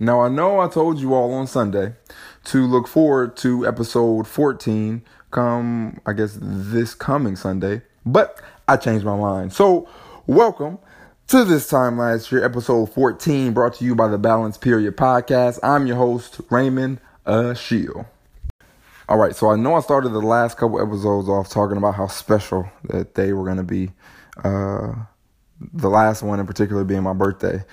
Now, I know I told you all on Sunday to look forward to episode 14 come, I guess, this coming Sunday, but I changed my mind. So, welcome to this time last year, episode 14, brought to you by the Balance Period podcast. I'm your host, Raymond Achille. All right, so I know I started the last couple episodes off talking about how special that they were going to be. Uh, the last one in particular being my birthday.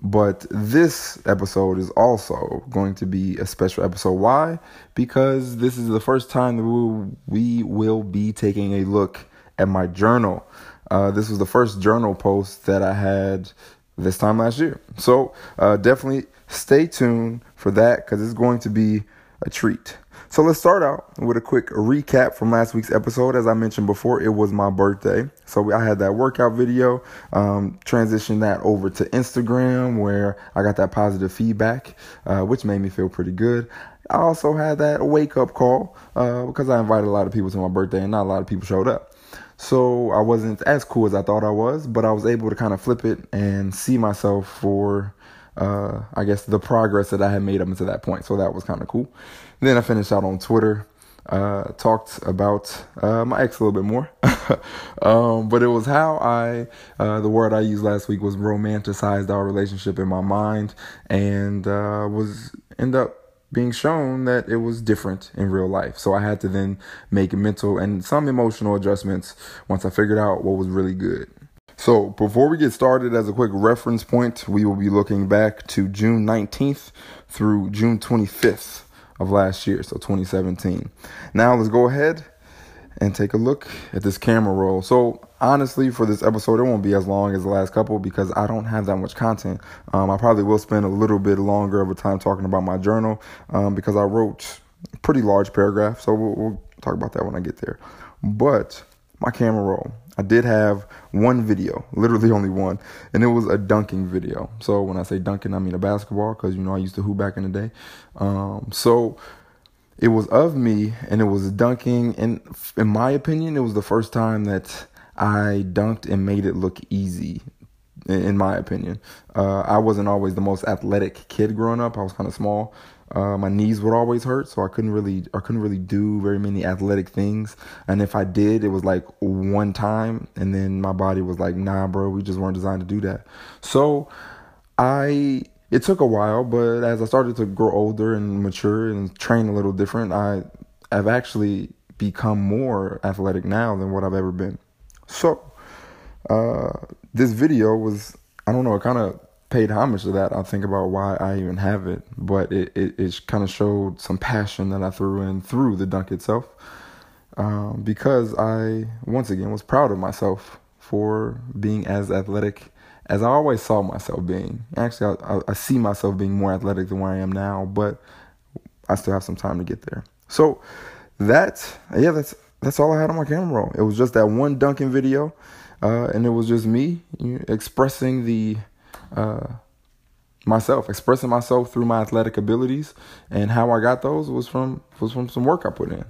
But this episode is also going to be a special episode. Why? Because this is the first time that we will be taking a look at my journal. Uh, this was the first journal post that I had this time last year. So uh, definitely stay tuned for that because it's going to be a treat. So let's start out with a quick recap from last week's episode. As I mentioned before, it was my birthday. So I had that workout video, um, transitioned that over to Instagram where I got that positive feedback, uh, which made me feel pretty good. I also had that wake up call uh, because I invited a lot of people to my birthday and not a lot of people showed up. So I wasn't as cool as I thought I was, but I was able to kind of flip it and see myself for uh, I guess the progress that I had made up until that point. So that was kind of cool. then I finished out on Twitter, uh, talked about uh, my ex a little bit more. um, but it was how I, uh, the word I used last week was romanticized our relationship in my mind and uh, was end up being shown that it was different in real life. So I had to then make mental and some emotional adjustments once I figured out what was really good. So, before we get started, as a quick reference point, we will be looking back to June 19th through June 25th of last year, so 2017. Now, let's go ahead and take a look at this camera roll. So, honestly, for this episode, it won't be as long as the last couple because I don't have that much content. Um, I probably will spend a little bit longer of a time talking about my journal um, because I wrote pretty large paragraph. So, we'll, we'll talk about that when I get there. But my camera roll. I did have one video, literally only one, and it was a dunking video. So when I say dunking, I mean a basketball because you know I used to hoop back in the day. Um, so it was of me, and it was dunking, and in my opinion, it was the first time that I dunked and made it look easy. In my opinion, uh, I wasn't always the most athletic kid growing up. I was kind of small, uh, my knees would always hurt, so I couldn't really I couldn't really do very many athletic things. And if I did, it was like one time, and then my body was like, "Nah, bro, we just weren't designed to do that." So I it took a while, but as I started to grow older and mature and train a little different, I have actually become more athletic now than what I've ever been. So uh, this video was I don't know, it kind of paid homage to that, I think about why I even have it. But it, it, it kind of showed some passion that I threw in through the dunk itself. Um, because I, once again, was proud of myself for being as athletic as I always saw myself being. Actually, I, I, I see myself being more athletic than where I am now, but I still have some time to get there. So that, yeah, that's that's all I had on my camera roll. It was just that one dunking video, uh, and it was just me expressing the uh, myself, expressing myself through my athletic abilities, and how I got those was from was from some work I put in.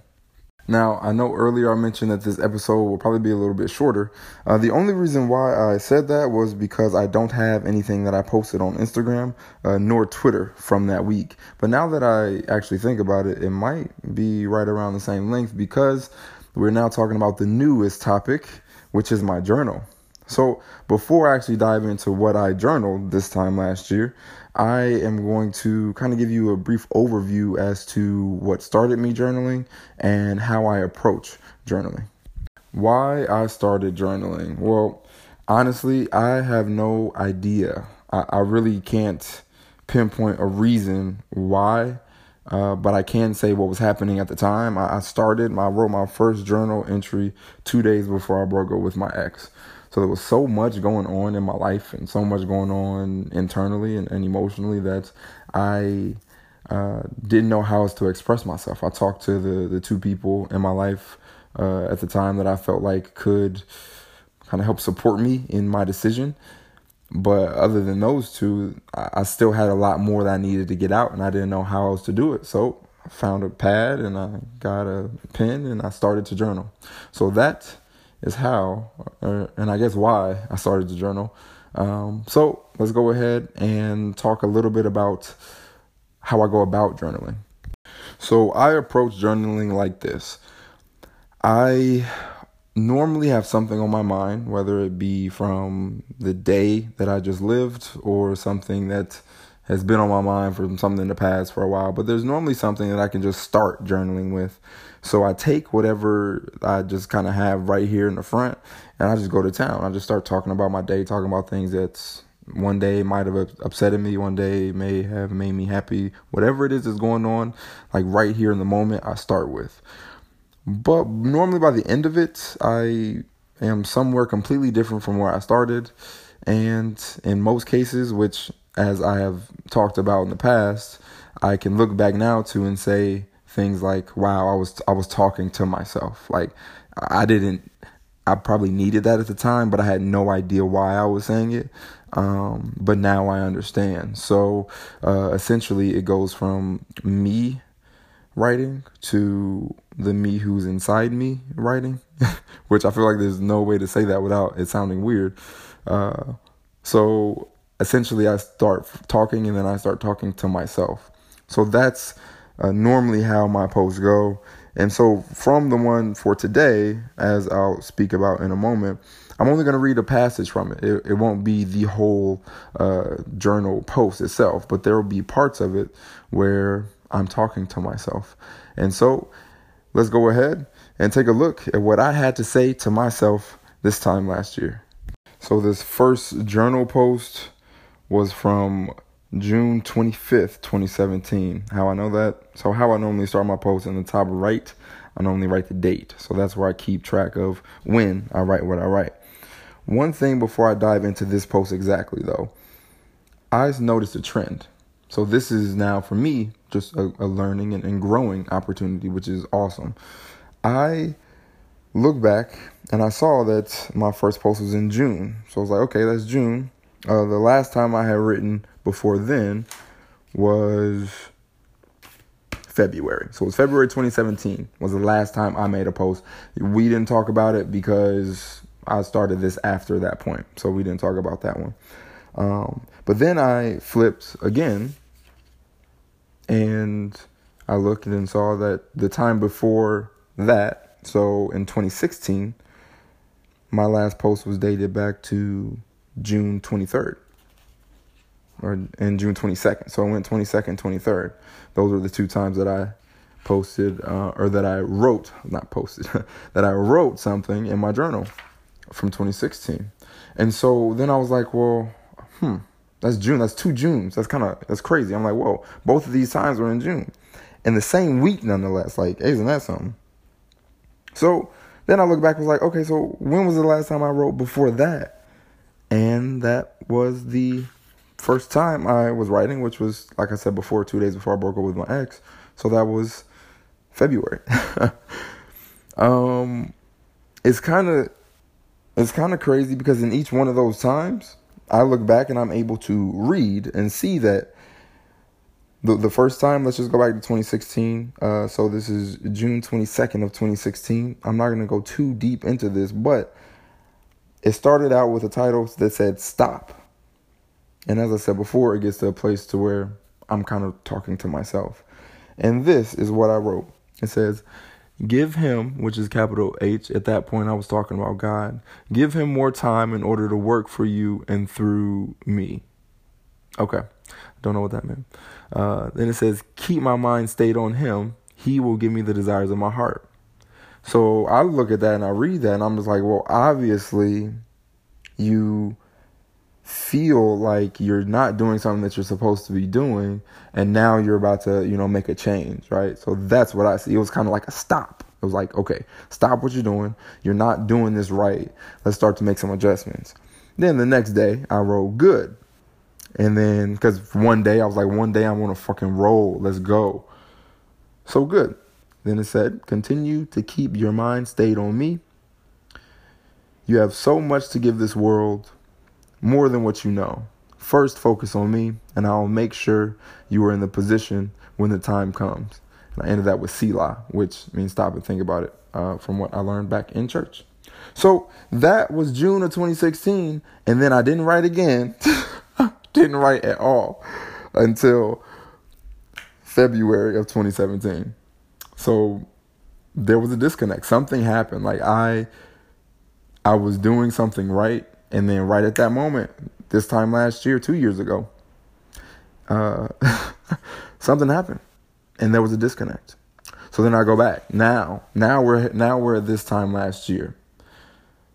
Now, I know earlier I mentioned that this episode will probably be a little bit shorter. Uh, the only reason why I said that was because I don't have anything that I posted on Instagram uh, nor Twitter from that week. But now that I actually think about it, it might be right around the same length because we're now talking about the newest topic, which is my journal. So, before I actually dive into what I journaled this time last year, I am going to kind of give you a brief overview as to what started me journaling and how I approach journaling. Why I started journaling? Well, honestly, I have no idea. I, I really can't pinpoint a reason why. Uh, but I can say what was happening at the time. I, I started, I wrote my first journal entry two days before I broke up with my ex. So there was so much going on in my life and so much going on internally and, and emotionally that I uh, didn't know how else to express myself. I talked to the, the two people in my life uh, at the time that I felt like could kind of help support me in my decision. But other than those two, I, I still had a lot more that I needed to get out, and I didn't know how else to do it. So I found a pad and I got a pen and I started to journal. So that is how, or, and I guess why I started the journal. Um, so let's go ahead and talk a little bit about how I go about journaling. So I approach journaling like this. I normally have something on my mind, whether it be from the day that I just lived or something that has been on my mind from something in the past for a while. But there's normally something that I can just start journaling with. So I take whatever I just kind of have right here in the front and I just go to town. I just start talking about my day, talking about things that's one day might have upset me, one day may have made me happy. Whatever it is that's going on, like right here in the moment, I start with. But normally by the end of it, I am somewhere completely different from where I started. And in most cases, which as I have talked about in the past, I can look back now to and say things like, wow, I was I was talking to myself. Like I didn't I probably needed that at the time, but I had no idea why I was saying it. Um, but now I understand. So uh, essentially, it goes from me writing to the me who's inside me writing, which I feel like there's no way to say that without it sounding weird. Uh, so essentially, I start talking and then I start talking to myself. So that's uh, normally how my posts go. And so, from the one for today, as I'll speak about in a moment, I'm only going to read a passage from it. It, it won't be the whole uh, journal post itself, but there will be parts of it where I'm talking to myself. And so let's go ahead and take a look at what I had to say to myself this time last year. So, this first journal post was from June 25th, 2017. How I know that? So, how I normally start my post in the top right, I normally write the date. So, that's where I keep track of when I write what I write. One thing before I dive into this post exactly, though, I just noticed a trend. So this is now for me just a, a learning and, and growing opportunity, which is awesome. I look back and I saw that my first post was in June. So I was like, okay, that's June. Uh, the last time I had written before then was February. So it was February 2017 was the last time I made a post. We didn't talk about it because I started this after that point. So we didn't talk about that one. Um, but then I flipped again and I looked and saw that the time before that, so in 2016, my last post was dated back to June 23rd or in June 22nd. So I went 22nd, 23rd. Those were the two times that I posted uh, or that I wrote, not posted, that I wrote something in my journal from 2016. And so then I was like, well, hmm, that's June. That's two Junes. That's kind of that's crazy. I'm like, whoa, both of these times were in June, in the same week, nonetheless. Like, isn't that something? So then I look back and was like, okay, so when was the last time I wrote before that? And that was the first time I was writing, which was like I said before, two days before I broke up with my ex. So that was February. um, it's kind of it's kind of crazy because in each one of those times I look back and I'm able to read and see that the the first time, let's just go back to 2016. Uh, so this is June 22nd of 2016. I'm not gonna go too deep into this, but it started out with a title that said "Stop," and as I said before, it gets to a place to where I'm kind of talking to myself, and this is what I wrote. It says, Give him, which is capital H, at that point I was talking about God, give him more time in order to work for you and through me. Okay, don't know what that meant. Uh, then it says, Keep my mind stayed on him. He will give me the desires of my heart. So I look at that and I read that and I'm just like, well, obviously you feel like you're not doing something that you're supposed to be doing and now you're about to you know make a change right? So that's what i see. It was kind of like a stop. It was like okay stop what you're doing. You're not doing this right. Let's start to make some adjustments. Then the next day i wrote good. And then because one day i was like one day i want to fucking roll. Let's go. So good then it said continue to keep your mind stayed on me you have so much to give this world more than what you know. First, focus on me, and I'll make sure you are in the position when the time comes. And I ended that with Selah, which means stop and think about it uh, from what I learned back in church. So that was June of 2016, and then I didn't write again. didn't write at all until February of 2017. So there was a disconnect. Something happened. Like I I was doing something right and then right at that moment, this time last year, 2 years ago, uh something happened and there was a disconnect. So then I go back. Now, now we're now we're at this time last year.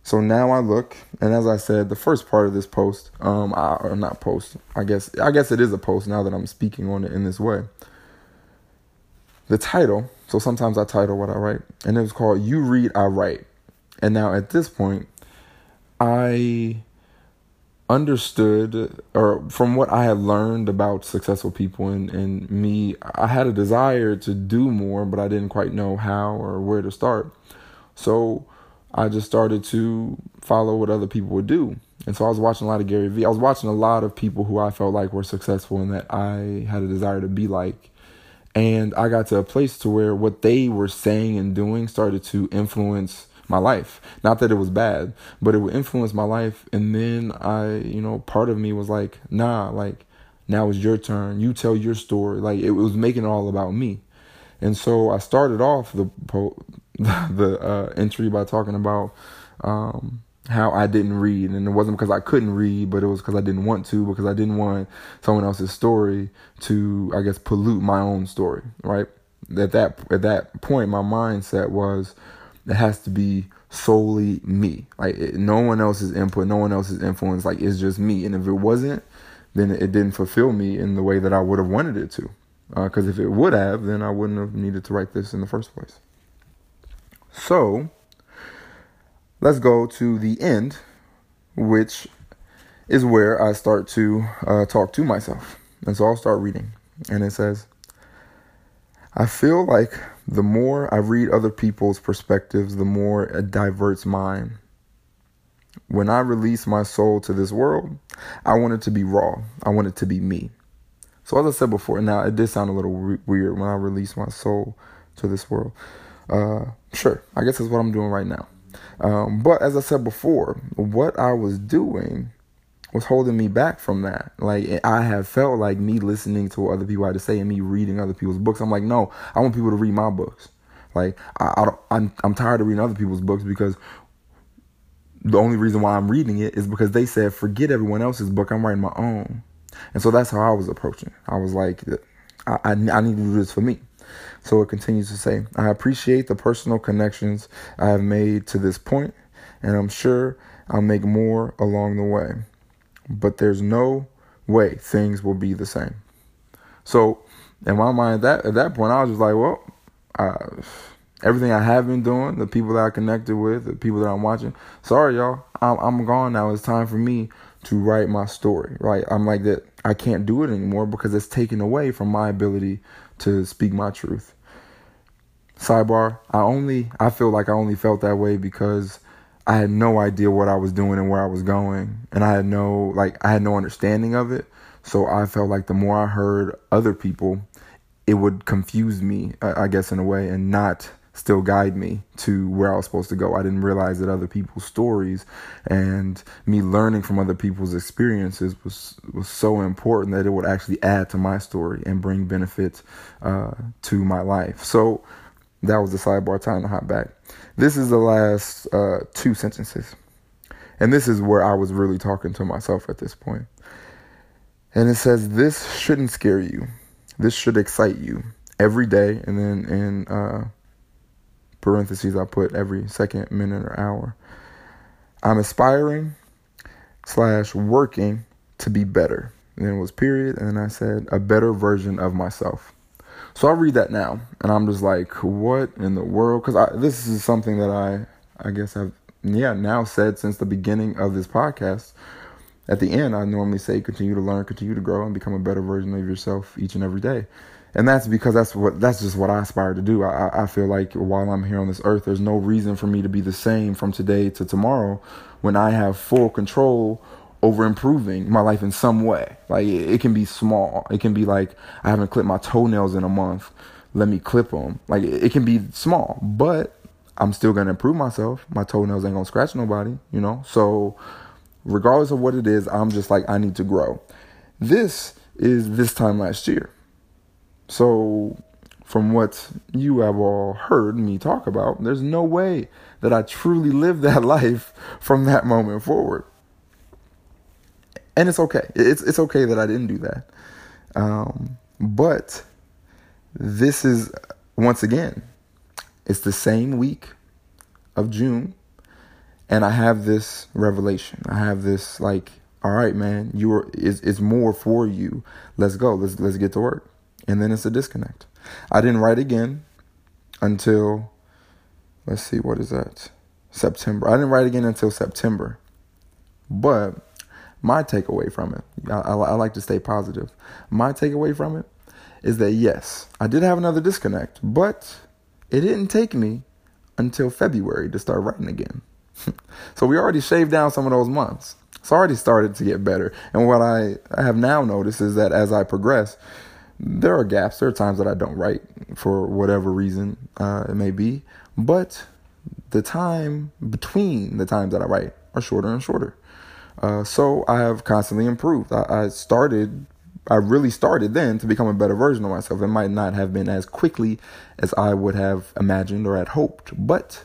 So now I look, and as I said, the first part of this post, um, I, or not post, I guess, I guess it is a post now that I'm speaking on it in this way. The title, so sometimes I title what I write, and it was called "You Read, I Write," and now at this point, I understood, or from what I had learned about successful people and, and me, I had a desire to do more, but I didn't quite know how or where to start. So I just started to follow what other people would do. And so I was watching a lot of Gary Vee. I was watching a lot of people who I felt like were successful and that I had a desire to be like. And I got to a place to where what they were saying and doing started to influence my life. Not that it was bad, but it would influence my life. And then I, you know, part of me was like, nah, like now it's your turn. You tell your story. Like it was making it all about me. And so I started off the po- the uh, entry by talking about um, how I didn't read, and it wasn't because I couldn't read, but it was because I didn't want to, because I didn't want someone else's story to, I guess, pollute my own story. Right at that at that point, my mindset was it has to be solely me. Like it, no one else's input, no one else's influence. Like it's just me. And if it wasn't, then it didn't fulfill me in the way that I would have wanted it to. Because uh, if it would have, then I wouldn't have needed to write this in the first place. So let's go to the end, which is where I start to uh, talk to myself. And so I'll start reading. And it says, I feel like the more I read other people's perspectives, the more it diverts mine. When I release my soul to this world, I want it to be raw. I want it to be me. So, as I said before, now it did sound a little re- weird when I release my soul to this world. Uh, sure, I guess that's what I'm doing right now. Um, but as I said before, what I was doing was holding me back from that. Like I have felt like me listening to what other people had to say and me reading other people's books. I'm like, no, I want people to read my books. Like I, I don't, I'm, I'm tired of reading other people's books because the only reason why I'm reading it is because they said forget everyone else's book. I'm writing my own, and so that's how I was approaching. I was like, I, I, I need to do this for me. So it continues to say, I appreciate the personal connections I have made to this point, and I'm sure I'll make more along the way but there's no way things will be the same. So in my mind, that at that point, I was just like, well, uh, everything I have been doing, the people that I connected with, the people that I'm watching. Sorry, y'all, I'm, I'm gone now. It's time for me to write my story. Right? I'm like that. I can't do it anymore because it's taken away from my ability to speak my truth. Sidebar: I only I feel like I only felt that way because I had no idea what I was doing and where I was going. And I had no, like, I had no understanding of it. So I felt like the more I heard other people, it would confuse me, I guess, in a way, and not still guide me to where I was supposed to go. I didn't realize that other people's stories and me learning from other people's experiences was was so important that it would actually add to my story and bring benefits uh, to my life. So that was the sidebar time to hop back. This is the last uh, two sentences. And this is where I was really talking to myself at this point. And it says, This shouldn't scare you. This should excite you every day. And then in uh, parentheses, I put every second, minute, or hour. I'm aspiring slash working to be better. And then it was period. And then I said, a better version of myself. So I read that now, and I'm just like, what in the world? Because this is something that I, I guess I've, yeah, now said since the beginning of this podcast. At the end, I normally say, continue to learn, continue to grow, and become a better version of yourself each and every day. And that's because that's what that's just what I aspire to do. I, I feel like while I'm here on this earth, there's no reason for me to be the same from today to tomorrow when I have full control over improving my life in some way. Like it, it, can be small. It can be like I haven't clipped my toenails in a month. Let me clip them. Like it, it can be small, but I'm still gonna improve myself. My toenails ain't gonna scratch nobody, you know. So regardless of what it is, I'm just like I need to grow. This is this time last year. So from what you have all heard me talk about, there's no way that I truly lived that life from that moment forward. And it's okay. It's it's okay that I didn't do that. Um, but this is once again, it's the same week of June, and I have this revelation. I have this like, all right, man, you are is it's more for you. Let's go. Let's let's get to work. And then it's a disconnect. I didn't write again until let's see, what is that? September. I didn't write again until September. But my takeaway from it, I, I, I, like to stay positive. My takeaway from it is that yes, I did have another disconnect, but it didn't take me until February to start writing again. so we already shaved down some of those months. It's already started to get better. And what I, I have now noticed is that as I progress, there are gaps. There are times that I don't write for whatever reason uh, it may be, but the time between the times that I write are shorter and shorter. Uh, so I have constantly improved. I, I, started, I really started then to become a better version of myself. It might not have been as quickly as I would have imagined or had hoped, but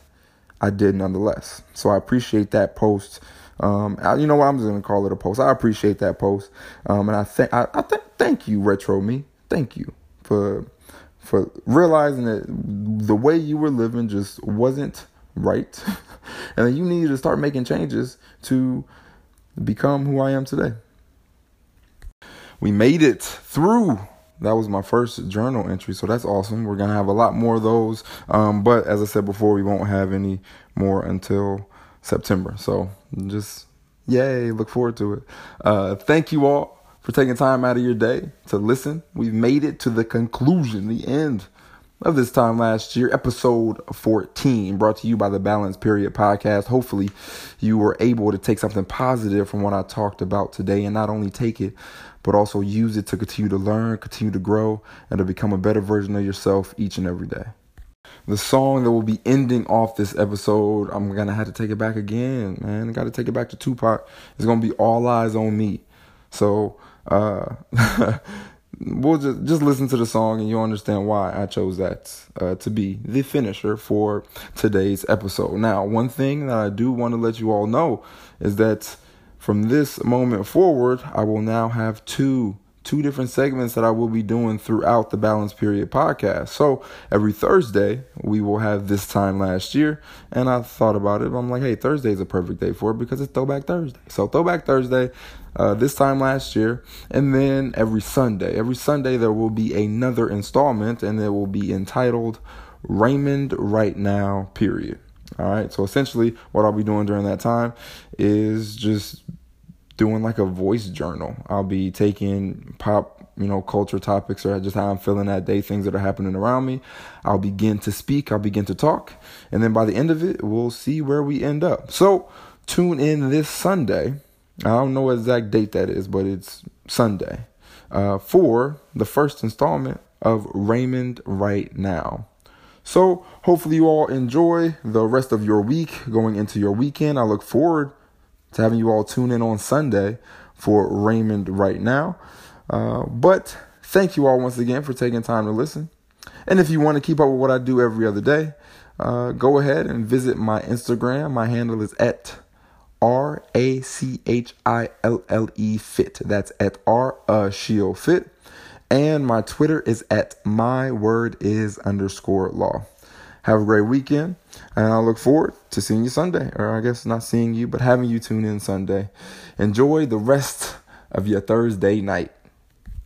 I did nonetheless. So I appreciate that post. Um, I, you know what? I'm just gonna call it a post. I appreciate that post, um, and I think I, I think thank you, Retro Me. Thank you for for realizing that the way you were living just wasn't right, and that you needed to start making changes to become who I am today. We made it through. That was my first journal entry, so that's awesome. We're gonna have a lot more of those, um, but as I said before, we won't have any more until September. So just yay! Look forward to it. Uh, thank you all for taking time out of your day to listen. We've made it to the conclusion, the end of this time last year, episode 14, brought to you by the Balance Period podcast. Hopefully, you were able to take something positive from what I talked about today and not only take it, but also use it to continue to learn, continue to grow, and to become a better version of yourself each and every day. The song that will be ending off this episode, I'm gonna have to take it back again, man. I gotta take it back to Tupac. It's gonna be All Eyez on Me. So, uh, we'll just just listen to the song and you'll understand why I chose that uh, to be the finisher for today's episode. Now, one thing that I do want to let you all know is that from this moment forward, I will now have two two different segments that I will be doing throughout the Balance Period podcast. So every Thursday, we will have this time last year. And I thought about it. I'm like, hey, Thursday is a perfect day for it because it's Throwback Thursday. So Throwback Thursday, uh, this time last year. And then every Sunday, every Sunday, there will be another installment and it will be entitled Raymond Right Now, period. All right. So essentially, what I'll be doing during that time is just doing like a voice journal. I'll be taking pop, you know, culture topics or just how I'm feeling that day, things that are happening around me. I'll begin to speak, I'll begin to talk, and then by the end of it, we'll see where we end up. So tune in this Sunday I don't know what exact date that is, but it's Sunday uh, for the first installment of Raymond Right Now. So, hopefully, you all enjoy the rest of your week going into your weekend. I look forward to having you all tune in on Sunday for Raymond Right Now. Uh, but thank you all once again for taking time to listen. And if you want to keep up with what I do every other day, uh, go ahead and visit my Instagram. My handle is at R A C H I L L E fit. That's at R uh, Achille fit. And my Twitter is at my word is underscore law. Have a great weekend, and I look forward to seeing you Sunday, or I guess not seeing you, but having you tune in Sunday. Enjoy the rest of your Thursday night.